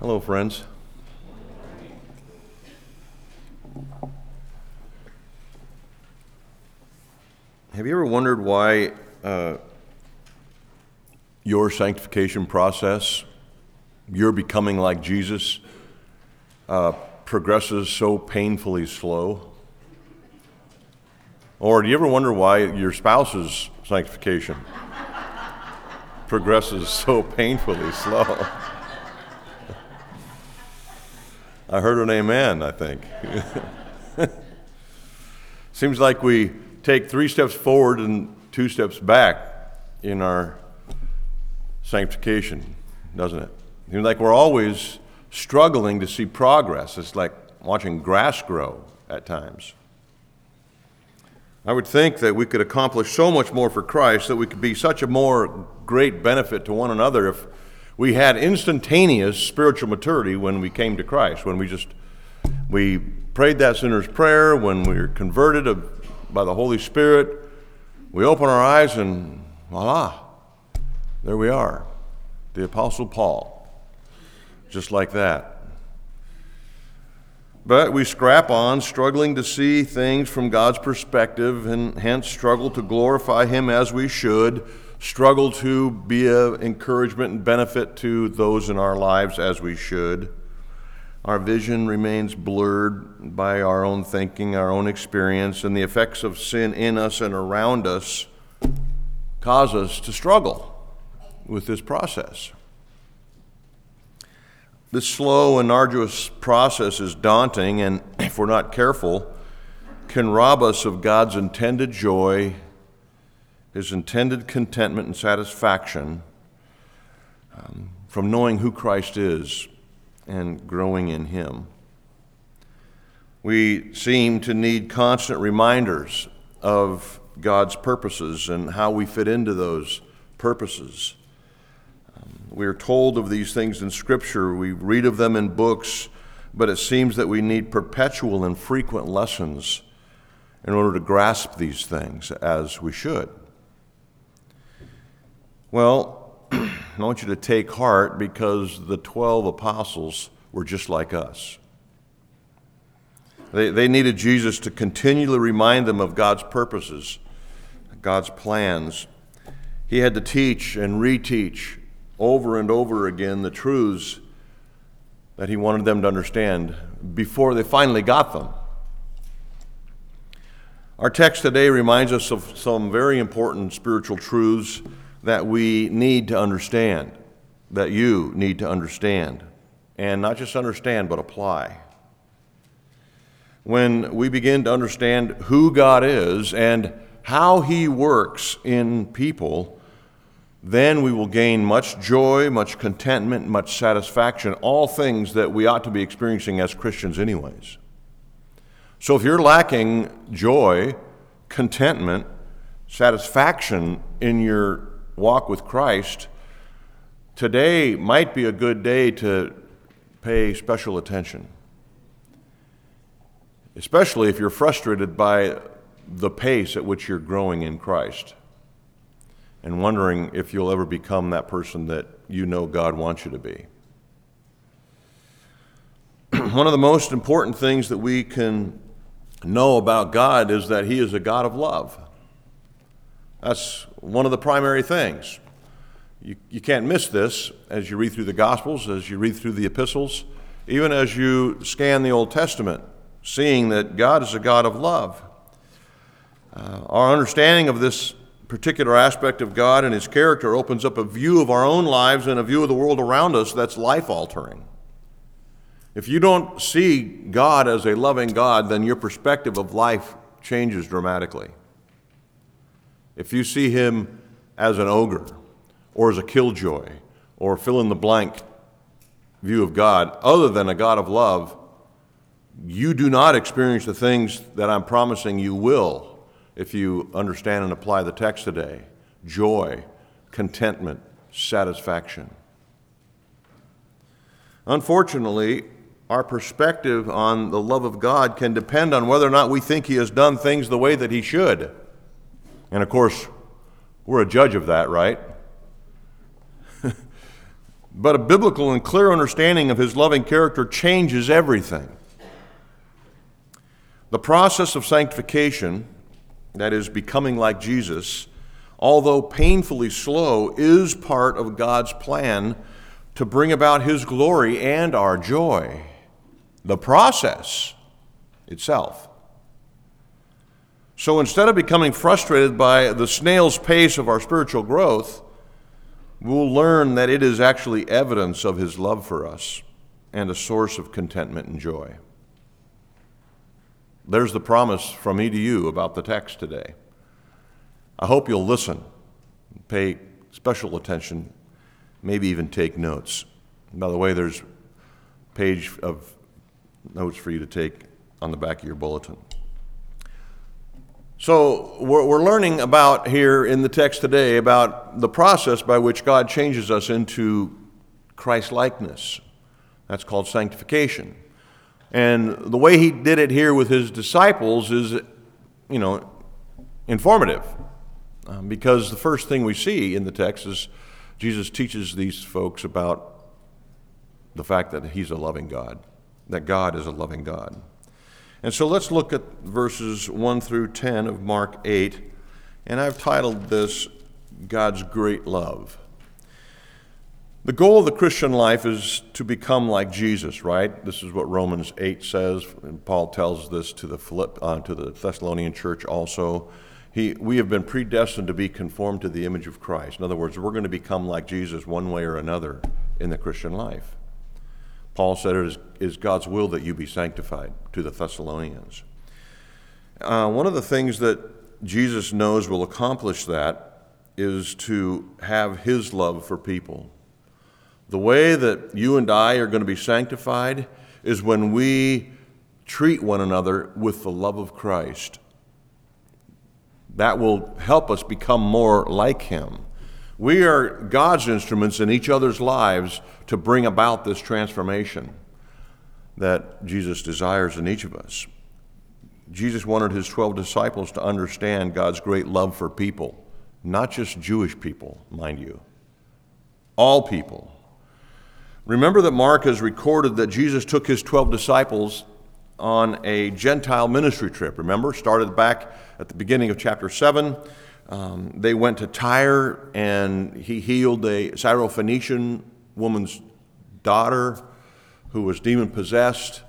Hello, friends. Have you ever wondered why uh, your sanctification process, your becoming like Jesus, uh, progresses so painfully slow? Or do you ever wonder why your spouse's sanctification progresses so painfully slow? I heard an amen, I think. Seems like we take three steps forward and two steps back in our sanctification, doesn't it? Seems like we're always struggling to see progress. It's like watching grass grow at times. I would think that we could accomplish so much more for Christ, that we could be such a more great benefit to one another if we had instantaneous spiritual maturity when we came to Christ, when we just we prayed that sinner's prayer, when we were converted by the Holy Spirit, we open our eyes and voila, there we are. The Apostle Paul, just like that. But we scrap on, struggling to see things from God's perspective, and hence struggle to glorify Him as we should struggle to be an encouragement and benefit to those in our lives as we should. Our vision remains blurred by our own thinking, our own experience, and the effects of sin in us and around us cause us to struggle with this process. This slow and arduous process is daunting, and if we're not careful, can rob us of God's intended joy his intended contentment and satisfaction um, from knowing who Christ is and growing in Him. We seem to need constant reminders of God's purposes and how we fit into those purposes. Um, we are told of these things in Scripture, we read of them in books, but it seems that we need perpetual and frequent lessons in order to grasp these things as we should. Well, I want you to take heart because the 12 apostles were just like us. They, they needed Jesus to continually remind them of God's purposes, God's plans. He had to teach and reteach over and over again the truths that he wanted them to understand before they finally got them. Our text today reminds us of some very important spiritual truths that we need to understand, that you need to understand, and not just understand, but apply. When we begin to understand who God is and how He works in people, then we will gain much joy, much contentment, much satisfaction, all things that we ought to be experiencing as Christians, anyways. So if you're lacking joy, contentment, satisfaction in your walk with Christ, today might be a good day to pay special attention. Especially if you're frustrated by the pace at which you're growing in Christ and wondering if you'll ever become that person that you know God wants you to be. One of the most important things that we can know about God is that He is a God of love. That's one of the primary things. You, you can't miss this as you read through the Gospels, as you read through the epistles, even as you scan the Old Testament, seeing that God is a God of love. Uh, our understanding of this particular aspect of God and His character opens up a view of our own lives and a view of the world around us that's life altering. If you don't see God as a loving God, then your perspective of life changes dramatically. If you see him as an ogre or as a killjoy or fill in the blank view of God other than a God of love, you do not experience the things that I'm promising you will if you understand and apply the text today joy, contentment, satisfaction. Unfortunately, our perspective on the love of God can depend on whether or not we think He has done things the way that He should. And of course, we're a judge of that, right? But a biblical and clear understanding of his loving character changes everything. The process of sanctification, that is, becoming like Jesus, although painfully slow, is part of God's plan to bring about his glory and our joy. The process itself. So instead of becoming frustrated by the snail's pace of our spiritual growth, we'll learn that it is actually evidence of his love for us and a source of contentment and joy. There's the promise from me to you about the text today. I hope you'll listen, pay special attention, maybe even take notes. By the way, there's a page of notes for you to take on the back of your bulletin. So, we're, we're learning about here in the text today about the process by which God changes us into Christ likeness. That's called sanctification. And the way he did it here with his disciples is, you know, informative. Um, because the first thing we see in the text is Jesus teaches these folks about the fact that he's a loving God, that God is a loving God. And so let's look at verses 1 through 10 of Mark 8. And I've titled this God's Great Love. The goal of the Christian life is to become like Jesus, right? This is what Romans 8 says, and Paul tells this to the, Philipp, uh, to the Thessalonian church also. He, we have been predestined to be conformed to the image of Christ. In other words, we're going to become like Jesus one way or another in the Christian life. Paul said it is, is God's will that you be sanctified to the Thessalonians. Uh, one of the things that Jesus knows will accomplish that is to have his love for people. The way that you and I are going to be sanctified is when we treat one another with the love of Christ. That will help us become more like Him. We are God's instruments in each other's lives to bring about this transformation that Jesus desires in each of us. Jesus wanted his 12 disciples to understand God's great love for people, not just Jewish people, mind you, all people. Remember that Mark has recorded that Jesus took his 12 disciples on a Gentile ministry trip. Remember, started back at the beginning of chapter 7. Um, they went to Tyre and he healed a Syrophoenician woman's daughter who was demon possessed.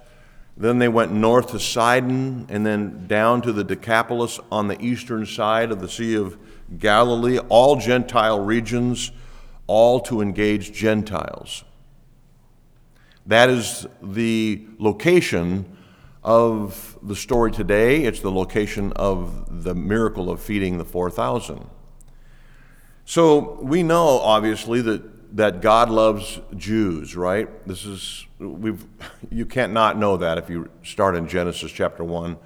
Then they went north to Sidon and then down to the Decapolis on the eastern side of the Sea of Galilee, all Gentile regions, all to engage Gentiles. That is the location of the story today. It's the location of the miracle of feeding the 4,000. So we know, obviously, that, that God loves Jews, right? This is, we've, you can't not know that if you start in Genesis chapter 1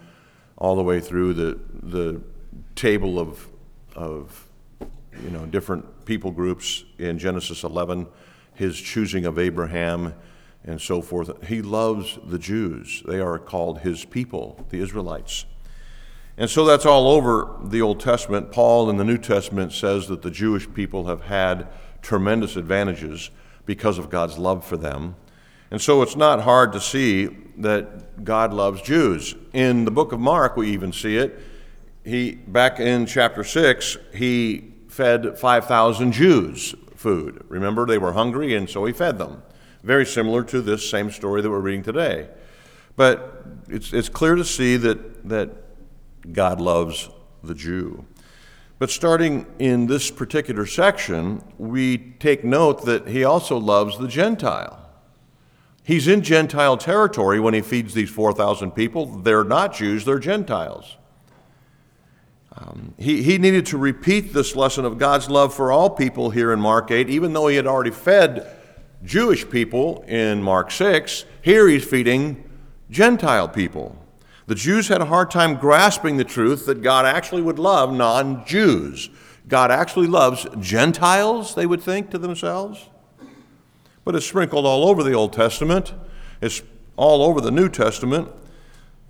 all the way through the, the table of, of you know, different people groups in Genesis 11, his choosing of Abraham and so forth. He loves the Jews. They are called his people, the Israelites. And so that's all over the Old Testament. Paul in the New Testament says that the Jewish people have had tremendous advantages because of God's love for them. And so it's not hard to see that God loves Jews. In the book of Mark, we even see it. He back in chapter 6, he fed 5,000 Jews food. Remember, they were hungry, and so he fed them. Very similar to this same story that we're reading today. But it's, it's clear to see that, that God loves the Jew. But starting in this particular section, we take note that he also loves the Gentile. He's in Gentile territory when he feeds these 4,000 people. They're not Jews, they're Gentiles. Um, he, he needed to repeat this lesson of God's love for all people here in Mark 8, even though he had already fed Jewish people in Mark 6. Here he's feeding Gentile people. The Jews had a hard time grasping the truth that God actually would love non Jews. God actually loves Gentiles, they would think to themselves. But it's sprinkled all over the Old Testament, it's all over the New Testament.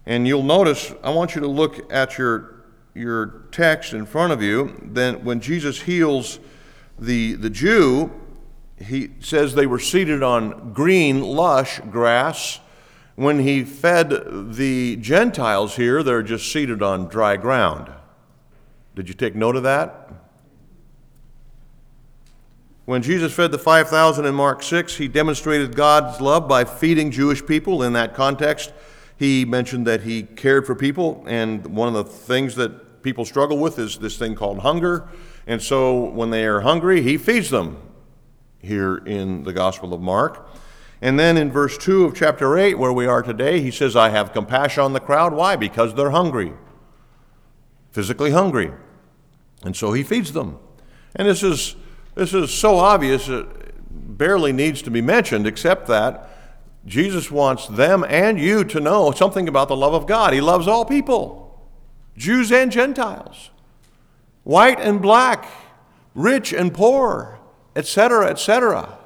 And you'll notice, I want you to look at your, your text in front of you. Then, when Jesus heals the, the Jew, he says they were seated on green, lush grass. When he fed the Gentiles here, they're just seated on dry ground. Did you take note of that? When Jesus fed the 5,000 in Mark 6, he demonstrated God's love by feeding Jewish people. In that context, he mentioned that he cared for people, and one of the things that people struggle with is this thing called hunger. And so when they are hungry, he feeds them here in the Gospel of Mark. And then in verse 2 of chapter 8, where we are today, he says, I have compassion on the crowd. Why? Because they're hungry, physically hungry. And so he feeds them. And this is, this is so obvious, it barely needs to be mentioned, except that Jesus wants them and you to know something about the love of God. He loves all people, Jews and Gentiles, white and black, rich and poor, etc., etc.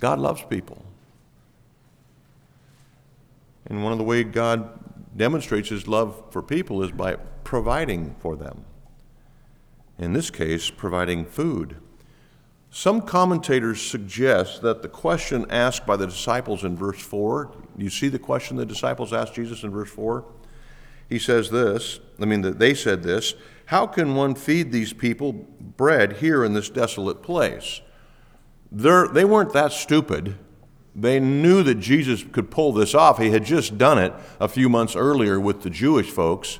God loves people. And one of the ways God demonstrates his love for people is by providing for them. In this case, providing food. Some commentators suggest that the question asked by the disciples in verse 4, you see the question the disciples asked Jesus in verse 4? He says this, I mean, they said this, how can one feed these people bread here in this desolate place? They're, they weren't that stupid. They knew that Jesus could pull this off. He had just done it a few months earlier with the Jewish folks.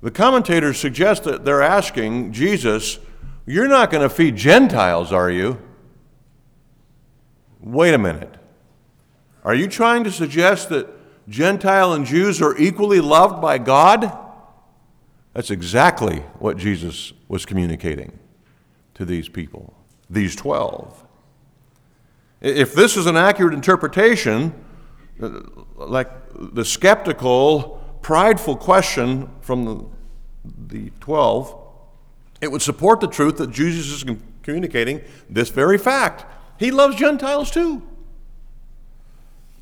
The commentators suggest that they're asking Jesus, you're not going to feed Gentiles, are you? Wait a minute. Are you trying to suggest that Gentile and Jews are equally loved by God? That's exactly what Jesus was communicating to these people, these 12. If this is an accurate interpretation, uh, like the skeptical, prideful question from the, the 12, it would support the truth that Jesus is communicating this very fact. He loves Gentiles too.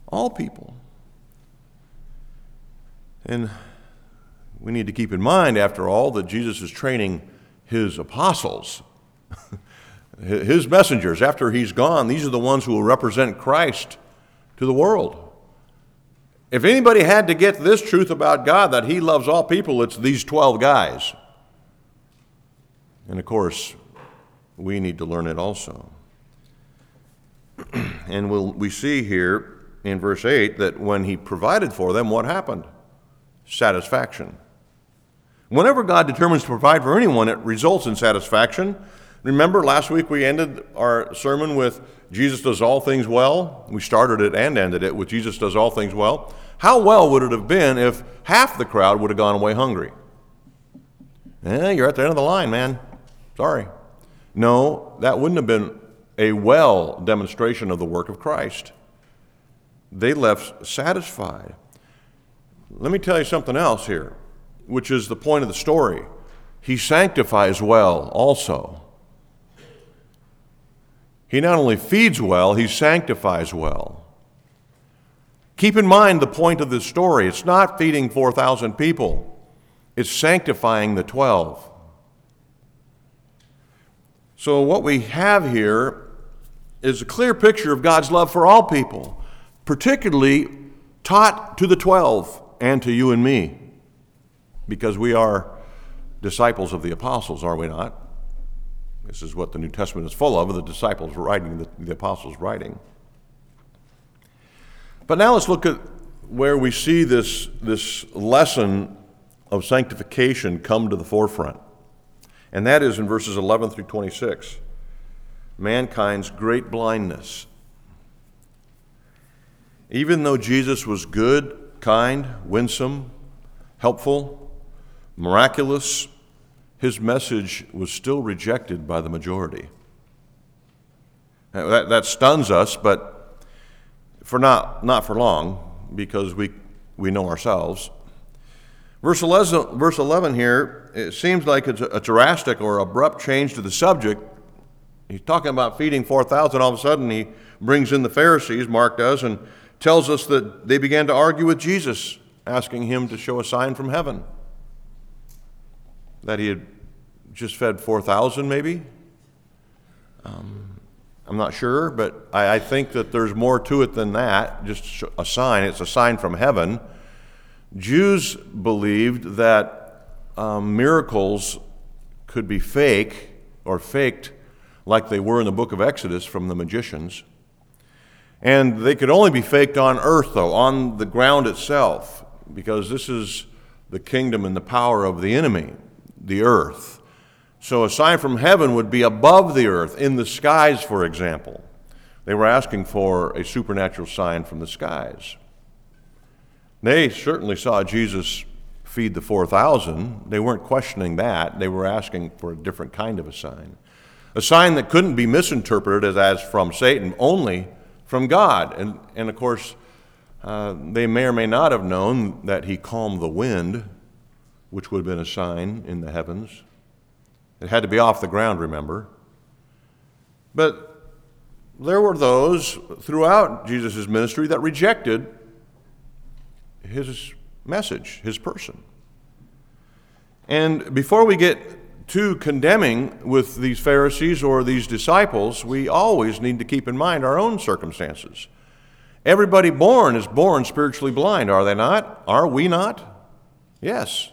All people. And we need to keep in mind, after all, that Jesus is training his apostles, his messengers. After he's gone, these are the ones who will represent Christ to the world. If anybody had to get this truth about God, that he loves all people, it's these 12 guys. And of course, we need to learn it also. and we'll, we see here in verse 8 that when he provided for them, what happened? Satisfaction. Whenever God determines to provide for anyone, it results in satisfaction. Remember, last week we ended our sermon with Jesus does all things well. We started it and ended it with Jesus does all things well. How well would it have been if half the crowd would have gone away hungry? Eh, you're at the end of the line, man. Sorry. No, that wouldn't have been a well demonstration of the work of Christ. They left satisfied. Let me tell you something else here, which is the point of the story. He sanctifies well also. He not only feeds well, he sanctifies well. Keep in mind the point of this story. It's not feeding 4,000 people, it's sanctifying the 12. So, what we have here is a clear picture of God's love for all people, particularly taught to the 12 and to you and me, because we are disciples of the apostles, are we not? This is what the New Testament is full of, the disciples writing, the, the apostles writing. But now let's look at where we see this, this lesson of sanctification come to the forefront and that is in verses 11 through 26 mankind's great blindness. Even though Jesus was good, kind, winsome, helpful, miraculous, his message was still rejected by the majority. That, that stuns us, but for not, not for long, because we, we know ourselves. Verse 11, verse 11 here, it seems like it's a, drastic or abrupt change to the subject. He's talking about feeding 4,000. All of a sudden, he brings in the Pharisees, Mark does, and tells us that they began to argue with Jesus, asking him to show a sign from heaven. That he had just fed 4,000, maybe? Um, I'm not sure, but I, I think that there's more to it than that, just a sign. It's a sign from heaven. Jews believed that um, miracles could be fake or faked like they were in the book of Exodus from the magicians. And they could only be faked on earth, though, on the ground itself, because this is the kingdom and the power of the enemy, the earth. So a sign from heaven would be above the earth, in the skies, for example. They were asking for a supernatural sign from the skies. They certainly saw Jesus feed the 4,000. They weren't questioning that. They were asking for a different kind of a sign. A sign that couldn't be misinterpreted as, as from Satan, only from God. And, and of course, uh, they may or may not have known that he calmed the wind, which would have been a sign in the heavens. It had to be off the ground, remember. But there were those throughout Jesus' ministry that rejected his message, his person. And before we get too condemning with these Pharisees or these disciples, we always need to keep in mind our own circumstances. Everybody born is born spiritually blind, are they not? Are we not? Yes.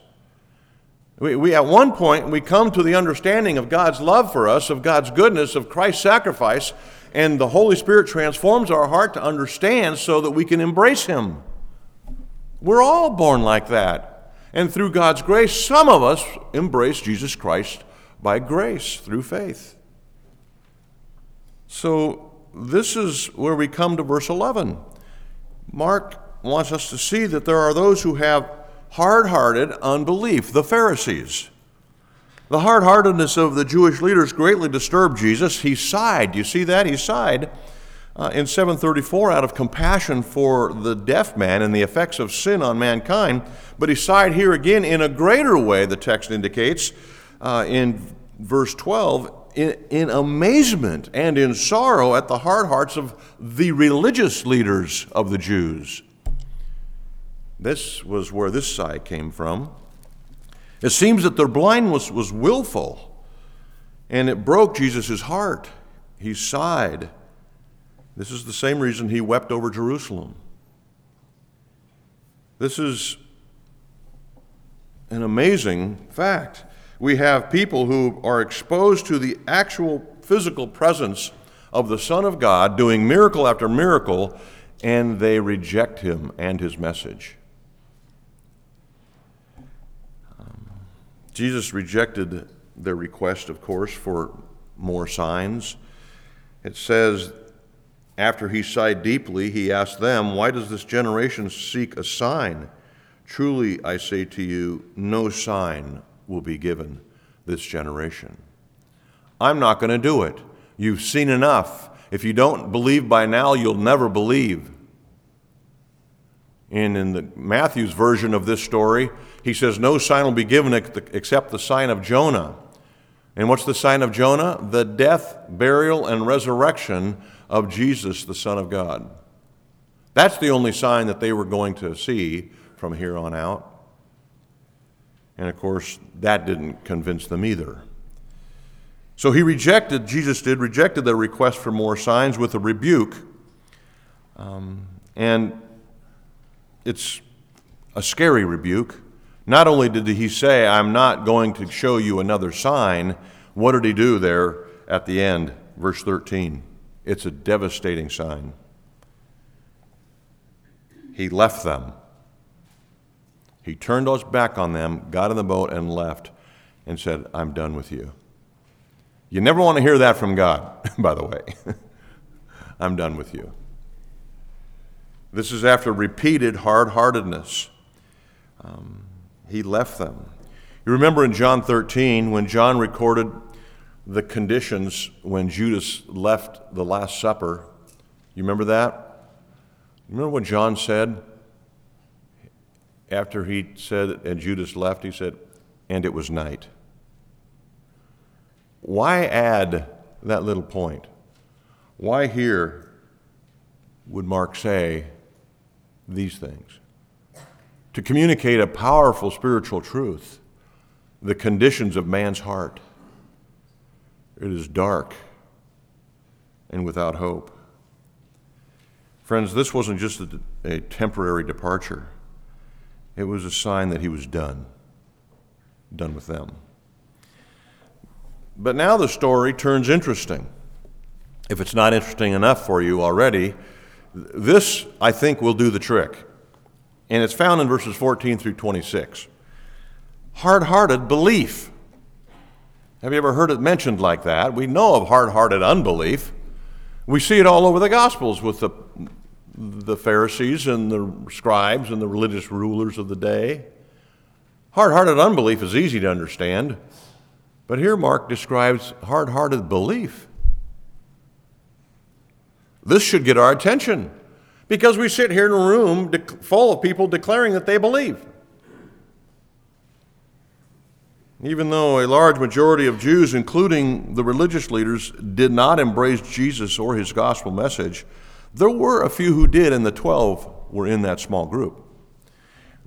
We, we, at one point, we come to the understanding of God's love for us, of God's goodness, of Christ's sacrifice, and the Holy Spirit transforms our heart to understand so that we can embrace Him. We're all born like that. And through God's grace, some of us embrace Jesus Christ by grace through faith. So, this is where we come to verse 11. Mark wants us to see that there are those who have hard hearted unbelief, the Pharisees. The hard heartedness of the Jewish leaders greatly disturbed Jesus. He sighed. You see that? He sighed uh, in 734 out of compassion for the deaf man and the effects of sin on mankind. But he sighed here again in a greater way, the text indicates uh, in verse 12, in, in amazement and in sorrow at the hard hearts of the religious leaders of the Jews. This was where this sigh came from. It seems that their blindness was willful, and it broke Jesus' heart. He sighed. This is the same reason he wept over Jerusalem. This is an amazing fact. We have people who are exposed to the actual physical presence of the Son of God doing miracle after miracle, and they reject him and his message. Jesus rejected their request, of course, for more signs. It says, after he sighed deeply, he asked them, Why does this generation seek a sign? Truly, I say to you, no sign will be given this generation. I'm not going to do it. You've seen enough. If you don't believe by now, you'll never believe. And in the Matthew's version of this story, he says, No sign will be given except the sign of Jonah. And what's the sign of Jonah? The death, burial, and resurrection of Jesus, the Son of God. That's the only sign that they were going to see from here on out. And of course, that didn't convince them either. So he rejected, Jesus did, rejected their request for more signs with a rebuke. Um, and it's a scary rebuke not only did he say, I'm not going to show you another sign, what did he do there at the end? Verse 13. It's a devastating sign. He left them. He turned his back on them, got in the boat, and left, and said, I'm done with you. You never want to hear that from God, by the way. I'm done with you. This is after repeated hard heartedness. Um, he left them. You remember in John 13 when John recorded the conditions when Judas left the Last Supper? You remember that? Remember what John said? After he said, and Judas left, he said, and it was night. Why add that little point? Why here would Mark say these things? To communicate a powerful spiritual truth the conditions of man's heart. It is dark. and without hope. Friends, this wasn't just a, a temporary departure, it was a sign that he was done, done with them. But now the story turns interesting. If it's not interesting enough for you already, this, I think, will do the trick. And it's found in verses 14 through 26. Hard hearted belief. Have you ever heard it mentioned like that? We know of hard hearted unbelief. We see it all over the Gospels with the, the Pharisees and the scribes and the religious rulers of the day. Hard hearted unbelief is easy to understand, but here Mark describes hard hearted belief. This should get our attention because we sit here in a room full of people declaring that they believe. Even though a large majority of Jews, including the religious leaders, did not embrace Jesus or his gospel message, there were a few who did, and the 12 were in that small group.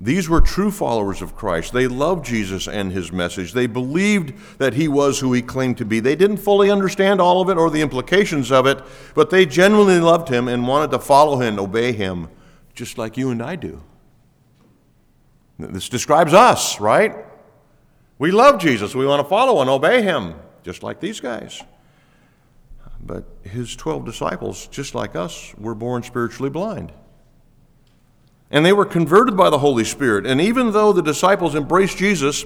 These were true followers of Christ. They loved Jesus and his message. They believed that he was who he claimed to be. They didn't fully understand all of it or the implications of it, but they genuinely loved him and wanted to follow him obey him, just like you and I do. This describes us, right? We love Jesus. We want to follow and obey him, just like these guys. But his 12 disciples, just like us, were born spiritually blind. And they were converted by the Holy Spirit. And even though the disciples embraced Jesus,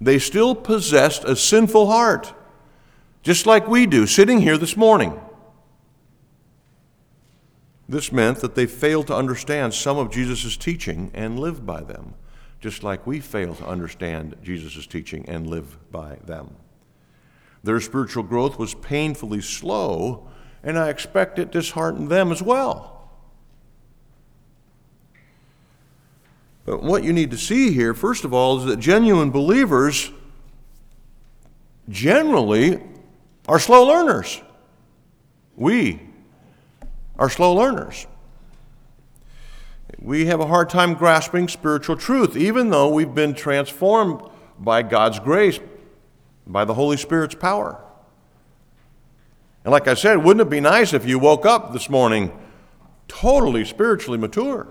they still possessed a sinful heart, just like we do, sitting here this morning. This meant that they failed to understand some of Jesus' teaching and live by them just like we fail to understand Jesus' teaching and live by them. Their spiritual growth was painfully slow, and I expect it disheartened them as well. What you need to see here, first of all, is that genuine believers generally are slow learners. We are slow learners we have a hard time grasping spiritual truth, even though we've been transformed by God's grace, by the Holy Spirit's power. And like I said, wouldn't it be nice if you woke up this morning totally spiritually mature?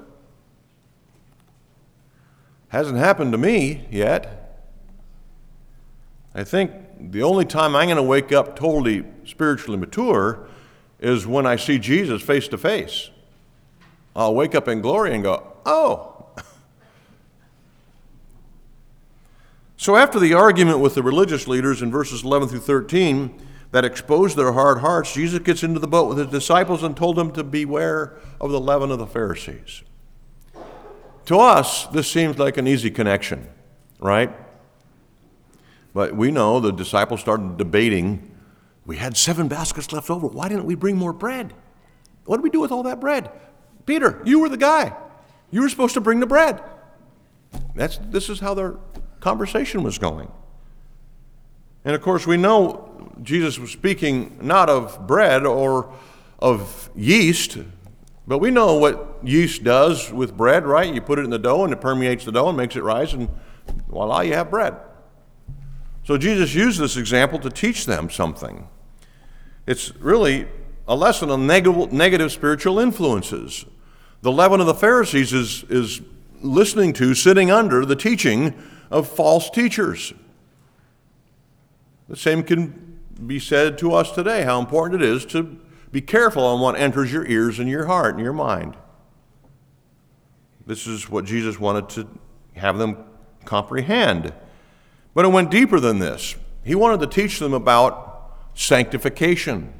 Hasn't happened to me yet. I think the only time I'm going to wake up totally spiritually mature is when I see Jesus face to face. I'll wake up in glory and go, oh. so, after the argument with the religious leaders in verses 11 through 13 that exposed their hard hearts, Jesus gets into the boat with his disciples and told them to beware of the leaven of the Pharisees. To us, this seems like an easy connection, right? But we know the disciples started debating. We had seven baskets left over. Why didn't we bring more bread? What did we do with all that bread? Peter, you were the guy. You were supposed to bring the bread. That's, this is how their conversation was going. And of course, we know Jesus was speaking not of bread or of yeast, but we know what yeast does with bread, right? You put it in the dough and it permeates the dough and makes it rise, and voila, you have bread. So Jesus used this example to teach them something. It's really a lesson on negative, spiritual influences the leaven of the Pharisees is, is listening to, sitting under the teaching of false teachers. The same can be said to us today how important it is to be careful on what enters your ears and your heart and your mind. This is what Jesus wanted to have them comprehend. But it went deeper than this. He wanted to teach them about sanctification.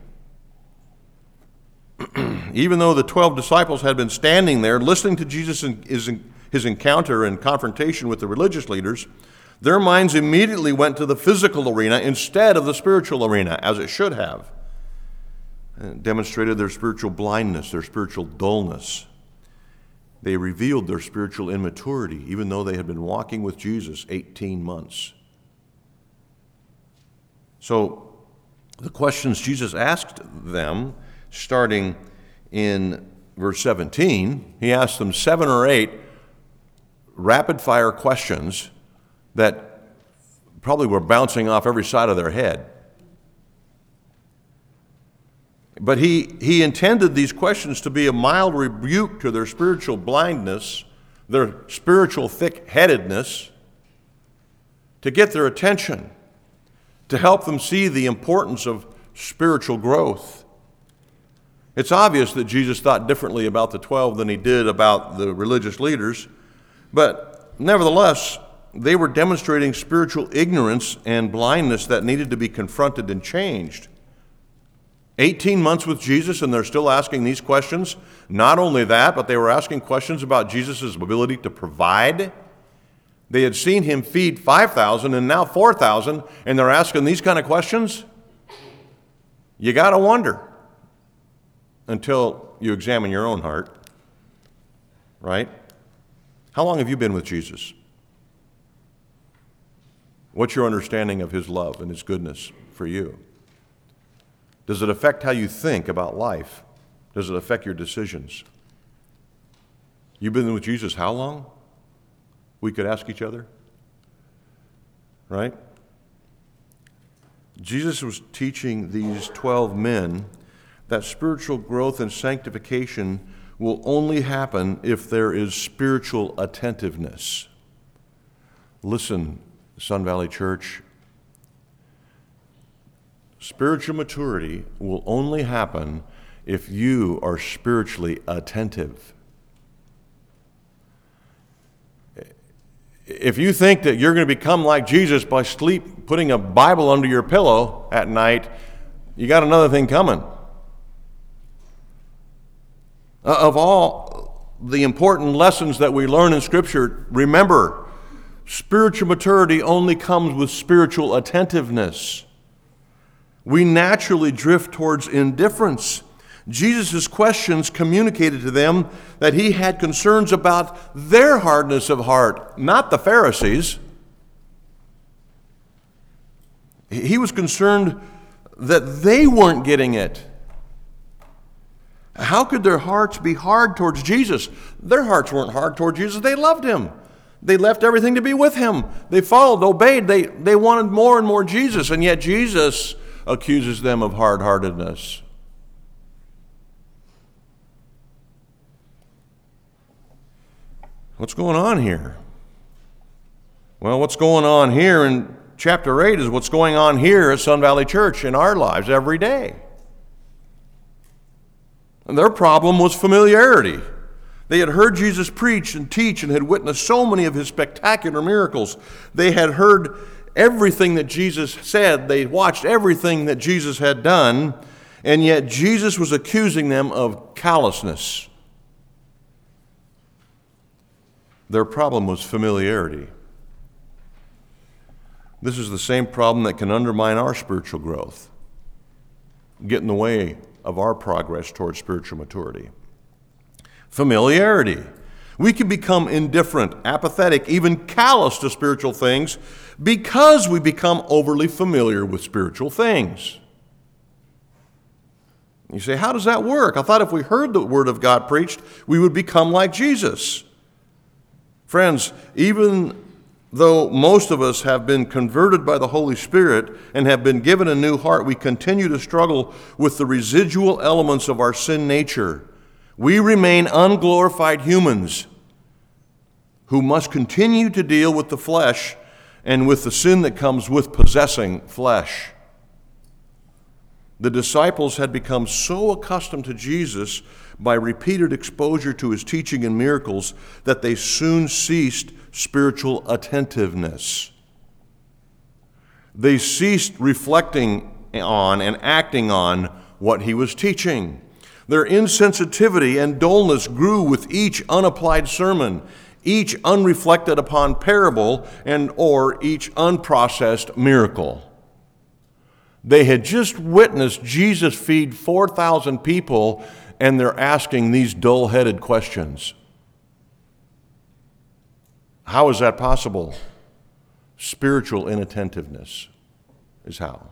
even though the 12 disciples had been standing there listening to Jesus and his, his encounter and confrontation with the religious leaders, their minds immediately went to the physical arena instead of the spiritual arena, as it should have. Demonstrated their spiritual blindness, their spiritual dullness. They revealed their spiritual immaturity, even though they had been walking with Jesus 18 months. So, the questions Jesus asked them starting in verse 17, he asked them seven or eight rapid fire questions that probably were bouncing off every side of their head. But he, he intended these questions to be a mild rebuke to their spiritual blindness, their spiritual thick headedness, to get their attention, to help them see the importance of spiritual growth. It's obvious that Jesus thought differently about the 12 than he did about the religious leaders, but nevertheless, they were demonstrating spiritual ignorance and blindness that needed to be confronted and changed. 18 months with Jesus, and they're still asking these questions. Not only that, but they were asking questions about Jesus' ability to provide. They had seen him feed 5,000 and now 4,000, and they're asking these kind of questions. You got to wonder until you examine your own heart, right? How long have you been with Jesus? What's your understanding of his love and his goodness for you? Does it affect how you think about life? Does it affect your decisions? You've been with Jesus how long? We could ask each other. Right? Jesus was teaching these 12 men that spiritual growth and sanctification will only happen if there is spiritual attentiveness. Listen, Sun Valley Church, spiritual maturity will only happen if you are spiritually attentive. If you think that you're going to become like Jesus by sleep putting a Bible under your pillow at night, you got another thing coming. Uh, of all the important lessons that we learn in Scripture, remember, spiritual maturity only comes with spiritual attentiveness. We naturally drift towards indifference. Jesus' questions communicated to them that he had concerns about their hardness of heart, not the Pharisees. He was concerned that they weren't getting it. How could their hearts be hard towards Jesus? Their hearts weren't hard towards Jesus. They loved him. They left everything to be with him. They followed, obeyed. They, they wanted more and more Jesus. And yet Jesus accuses them of hard heartedness. What's going on here? Well, what's going on here in chapter 8 is what's going on here at Sun Valley Church in our lives every day. And their problem was familiarity. They had heard Jesus preach and teach and had witnessed so many of his spectacular miracles. They had heard everything that Jesus said, they watched everything that Jesus had done, and yet Jesus was accusing them of callousness. Their problem was familiarity. This is the same problem that can undermine our spiritual growth, get in the way of our progress towards spiritual maturity. Familiarity. We can become indifferent, apathetic, even callous to spiritual things because we become overly familiar with spiritual things. You say, how does that work? I thought if we heard the Word of God preached, we would become like Jesus. Friends, even though most of us have been converted by the Holy Spirit and have been given a new heart, we continue to struggle with the residual elements of our sin nature we remain unglorified humans who must continue to deal with the flesh and with the sin that comes with possessing flesh. The disciples had become so accustomed to Jesus by repeated exposure to his teaching and miracles that they soon ceased spiritual attentiveness. They ceased reflecting on and acting on what he was teaching. Their insensitivity and dullness grew with each unapplied sermon, each unreflected upon parable, and or each unprocessed miracle. They had just witnessed Jesus feed 4,000 people, and they're asking these dull headed questions. How is that possible? Spiritual inattentiveness is how.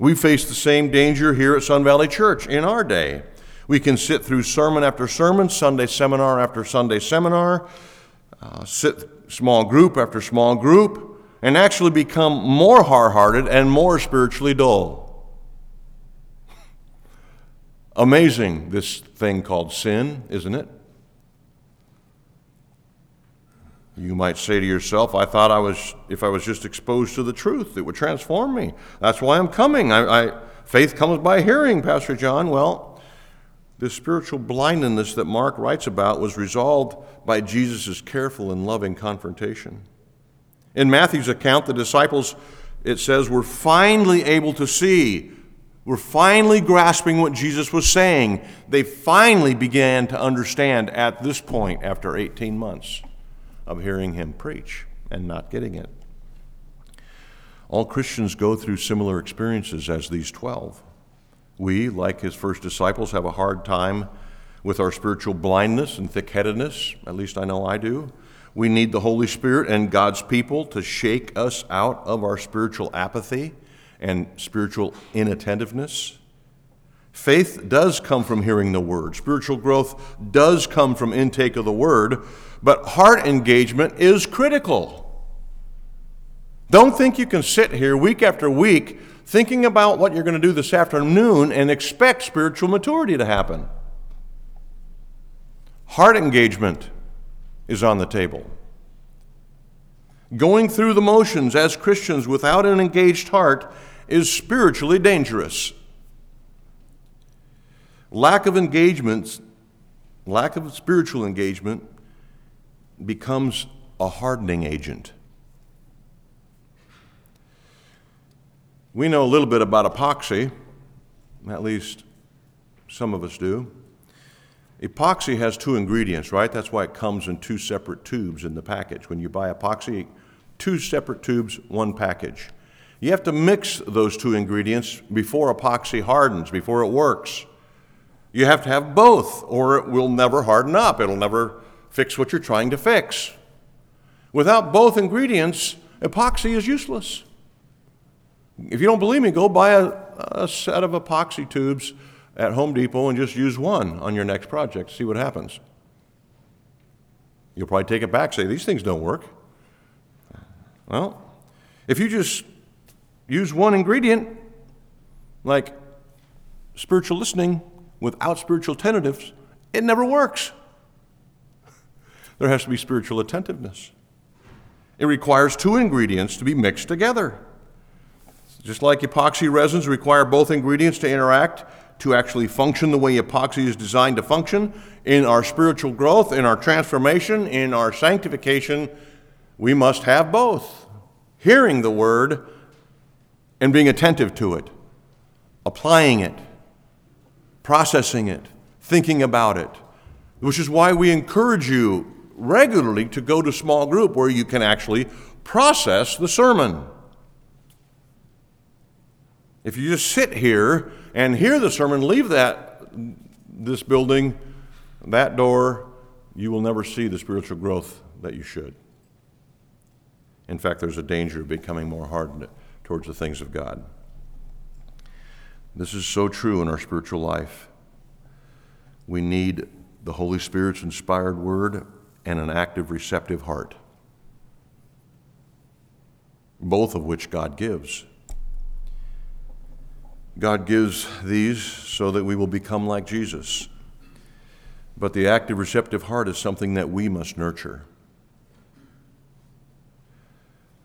We face the same danger here at Sun Valley Church in our day. We can sit through sermon after sermon, Sunday seminar after Sunday seminar, uh, sit small group after small group, and actually become more hard hearted and more spiritually dull. Amazing, this thing called sin, isn't it? You might say to yourself, I thought I was, if I was just exposed to the truth, it would transform me. That's why I'm coming. I, I, faith comes by hearing, Pastor John. Well, this spiritual blindness that Mark writes about was resolved by Jesus' careful and loving confrontation. In Matthew's account, the disciples, it says, were finally able to see, were finally grasping what Jesus was saying. They finally began to understand at this point after 18 months of hearing him preach and not getting it. All Christians go through similar experiences as these 12. We, like his first disciples, have a hard time with our spiritual blindness and thick headedness. At least I know I do. We need the Holy Spirit and God's people to shake us out of our spiritual apathy and spiritual inattentiveness. Faith does come from hearing the word. Spiritual growth does come from intake of the word, but heart engagement is critical. Don't think you can sit here week after week thinking about what you're going to do this afternoon and expect spiritual maturity to happen. Heart engagement is on the table. Going through the motions as Christians without an engaged heart is spiritually dangerous. Lack of engagement, lack of spiritual engagement, becomes a hardening agent. We know a little bit about epoxy, at least some of us do. Epoxy has two ingredients, right? That's why it comes in two separate tubes in the package. When you buy epoxy, two separate tubes, one package. You have to mix those two ingredients before epoxy hardens, before it works. You have to have both, or it will never harden up. It'll never fix what you're trying to fix. Without both ingredients, epoxy is useless. If you don't believe me, go buy a, a, set of epoxy tubes at Home Depot and just use one on your next project. See what happens. You'll probably take it back, say, These things don't work. Well, if you just use one ingredient, like spiritual listening without spiritual tentatives, it never works. There has to be spiritual attentiveness. It requires two ingredients to be mixed together. Just like epoxy resins require both ingredients to interact to actually function the way epoxy is designed to function, in our spiritual growth, in our transformation, in our sanctification, we must have both. Hearing the word and being attentive to it, applying it, processing it, thinking about it, which is why we encourage you regularly to go to small group where you can actually process the sermon. If you just sit here and hear the sermon, leave that this building, that door, you will never see the spiritual growth that you should. In fact, there's a danger of becoming more hardened towards the things of God. This is so true in our spiritual life. We need the Holy Spirit's inspired word and an active, receptive heart, both of which God gives. God gives these so that we will become like Jesus. But the active, receptive heart is something that we must nurture.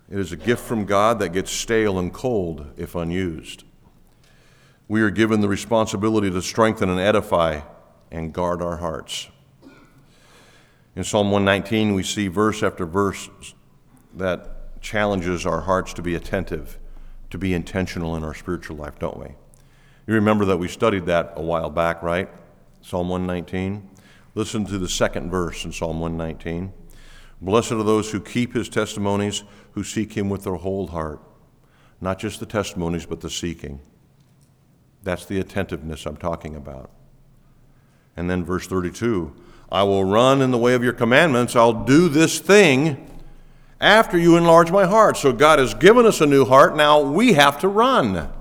It is a gift from God that gets stale and cold if unused. We are given the responsibility to strengthen and edify and guard our hearts. In Psalm 119, we see verse after verse that challenges our hearts to be attentive, to be intentional in our spiritual life, don't we? You remember that we studied that a while back, right? Psalm 119. Listen to the second verse in Psalm 119. Blessed are those who keep his testimonies, who seek him with their whole heart. Not just the testimonies, but the seeking. That's the attentiveness I'm talking about. And then verse 32 I will run in the way of your commandments. I'll do this thing after you enlarge my heart. So God has given us a new heart. Now we have to run.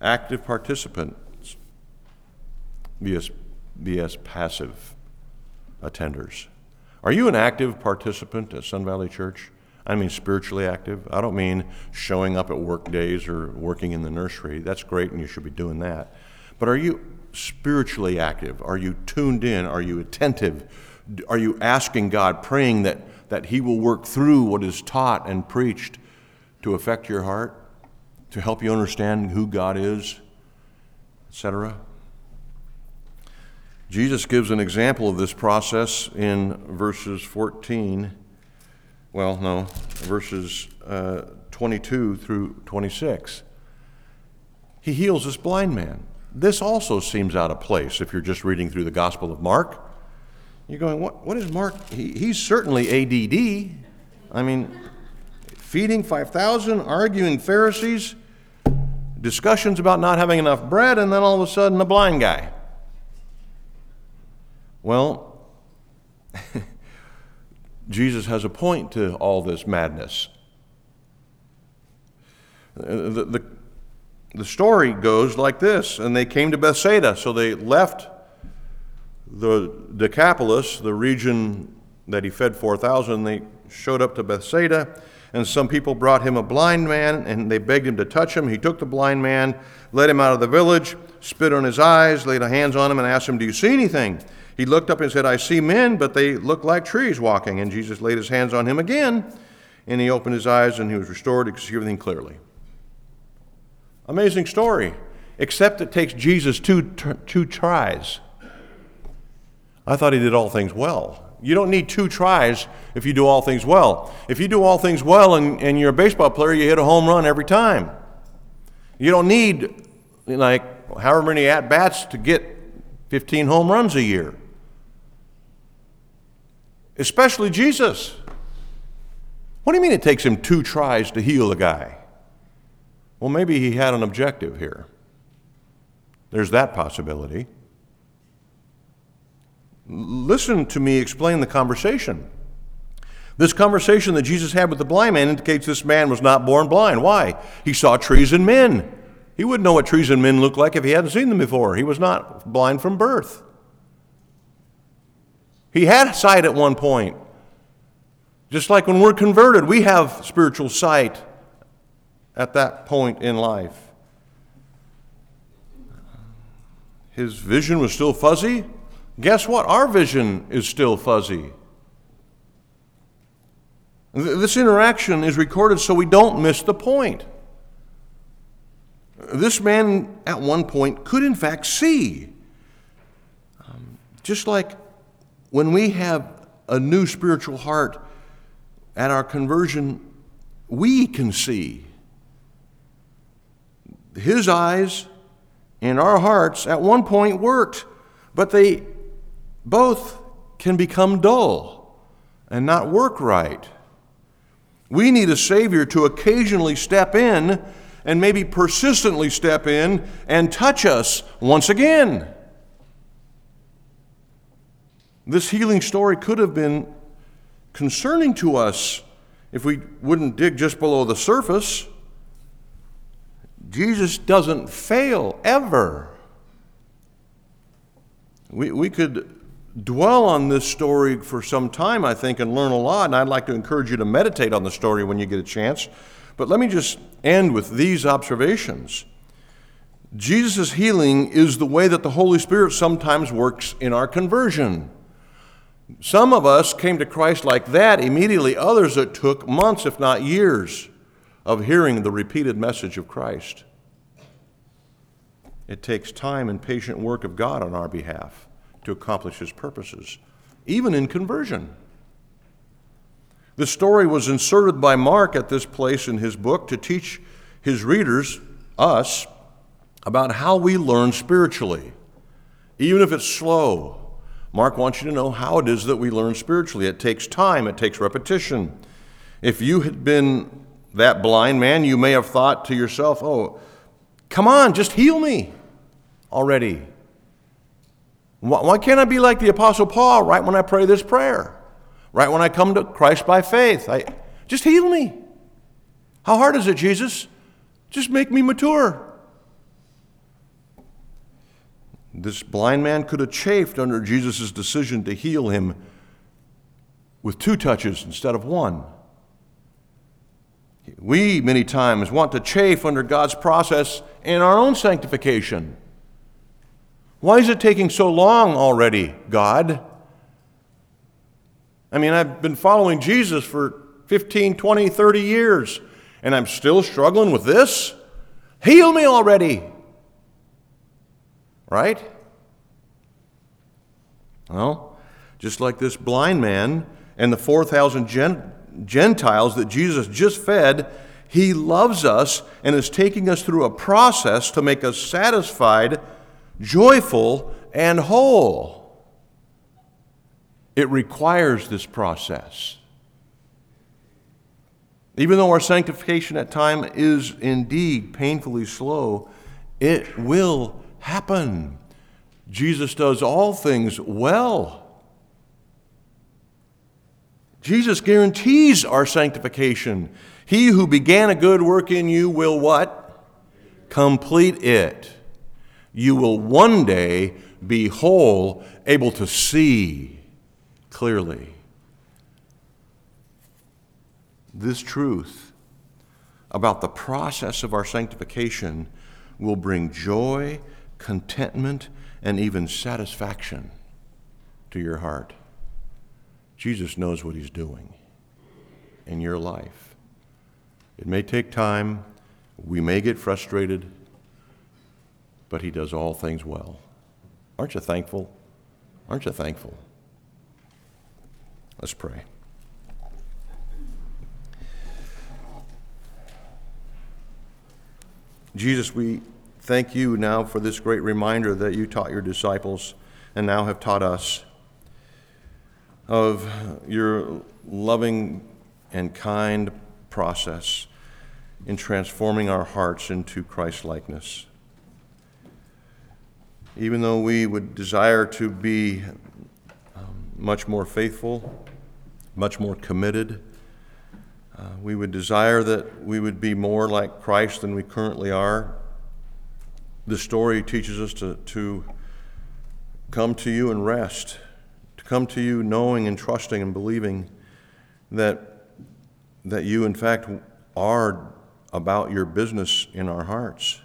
Active participants, be as, be as passive attenders. Are you an active participant at Sun Valley Church? I mean spiritually active. I don't mean showing up at work days or working in the nursery. That's great and you should be doing that. But are you spiritually active? Are you tuned in? Are you attentive? Are you asking God, praying that, that He will work through what is taught and preached to affect your heart, to help you understand who God is, etc.? Jesus gives an example of this process in verses 14, well, no, verses uh, 22 through 26. He heals this blind man. This also seems out of place if you're just reading through the Gospel of Mark. You're going, what, what is Mark? He, he's certainly ADD. I mean, feeding 5,000, arguing Pharisees, discussions about not having enough bread, and then all of a sudden a blind guy. Well, Jesus has a point to all this madness. The, the, the, story goes like this and they came to Bethsaida, so they left the Decapolis, the region that he fed 4,000, they showed up to Bethsaida, and some people brought him a blind man, and they begged him to touch him. He took the blind man, led him out of the village, spit on his eyes, laid hands on him, and asked him, Do you see anything? He looked up and said, I see men, but they look like trees walking. And Jesus laid his hands on him again, and he opened his eyes, and he was restored to see everything clearly. Amazing story, except it takes Jesus two, two tries. I thought he did all things well. You don't need two tries if you do all things well. If you do all things well and, and you're a baseball player, you hit a home run every time. You don't need like however many at bats to get 15 home runs a year especially Jesus. What do you mean it takes him two tries to heal a guy? Well, maybe he had an objective here. There's that possibility. Listen to me explain the conversation. This conversation that Jesus had with the blind man indicates this man was not born blind. Why? He saw trees and men. He wouldn't know what trees and men look like if he hadn't seen them before. He was not blind from birth. He had sight at one point. Just like when we're converted, we have spiritual sight at that point in life. His vision was still fuzzy. Guess what? Our vision is still fuzzy. This interaction is recorded so we don't miss the point. This man at one point could, in fact, see. Um, just like when we have a new spiritual heart at our conversion, we can see. His eyes and our hearts at one point worked, but they both can become dull and not work right. We need a Savior to occasionally step in and maybe persistently step in and touch us once again. This healing story could have been concerning to us if we wouldn't dig just below the surface. Jesus doesn't fail ever. We, we could dwell on this story for some time, I think, and learn a lot, and I'd like to encourage you to meditate on the story when you get a chance. But let me just end with these observations. Jesus' healing is the way that the Holy Spirit sometimes works in our conversion. Some of us came to Christ like that immediately, others it took months, if not years, of hearing the repeated message of Christ. It takes time and patient work of God on our behalf to accomplish His purposes, even in conversion. The story was inserted by Mark at this place in his book to teach his readers, us, about how we learn spiritually, even if it's slow Mark wants you to know how it is that we learn spiritually. It takes time, it takes repetition. If you had been that blind man, you may have thought to yourself, oh, come on, just heal me already. Why can't I be like the Apostle Paul right when I pray this prayer? Right when I come to Christ by faith? I, just heal me. How hard is it, Jesus? Just make me mature. This blind man could have chafed under Jesus' decision to heal him with two touches instead of one. We, many times, want to chafe under God's process in our own sanctification. Why is it taking so long already, God? I mean, I've been following Jesus for 15, 20, 30 years, and I'm still struggling with this? Heal me already. Right? Well, just like this blind man and the 4,000 Gentiles that Jesus just fed, he loves us and is taking us through a process to make us satisfied, joyful, and whole. It requires this process. Even though our sanctification at time is indeed painfully slow, it will happen. Jesus does all things well. Jesus guarantees our sanctification. He who began a good work in you will what? Complete it. You will one day be whole, able to see clearly. This truth about the process of our sanctification will bring joy, contentment, and even satisfaction to your heart. Jesus knows what he's doing in your life. It may take time, we may get frustrated, but he does all things well. Aren't you thankful? Aren't you thankful? Let's pray. Jesus, we thank you now for this great reminder that you taught your disciples and now have taught us of your loving and kind process in transforming our hearts into Christ likeness. Even though we would desire to be um, much more faithful, much more committed, uh, we would desire that we would be more like Christ than we currently are. The story teaches us to, to come to you and rest to come to you knowing and trusting and believing that, that you, in fact, are about your business in our hearts.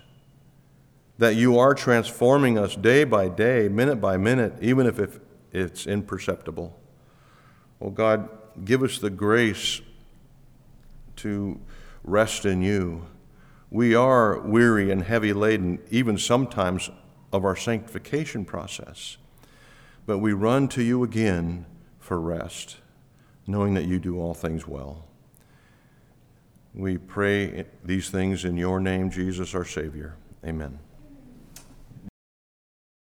That you are transforming us day by day, minute by minute, even if it's imperceptible. Well, God, give us the grace to rest in you. We are weary and heavy laden, even sometimes, of our sanctification process. But we run to you again for rest, knowing that you do all things well. We pray these things in your name, Jesus, our Savior. Amen.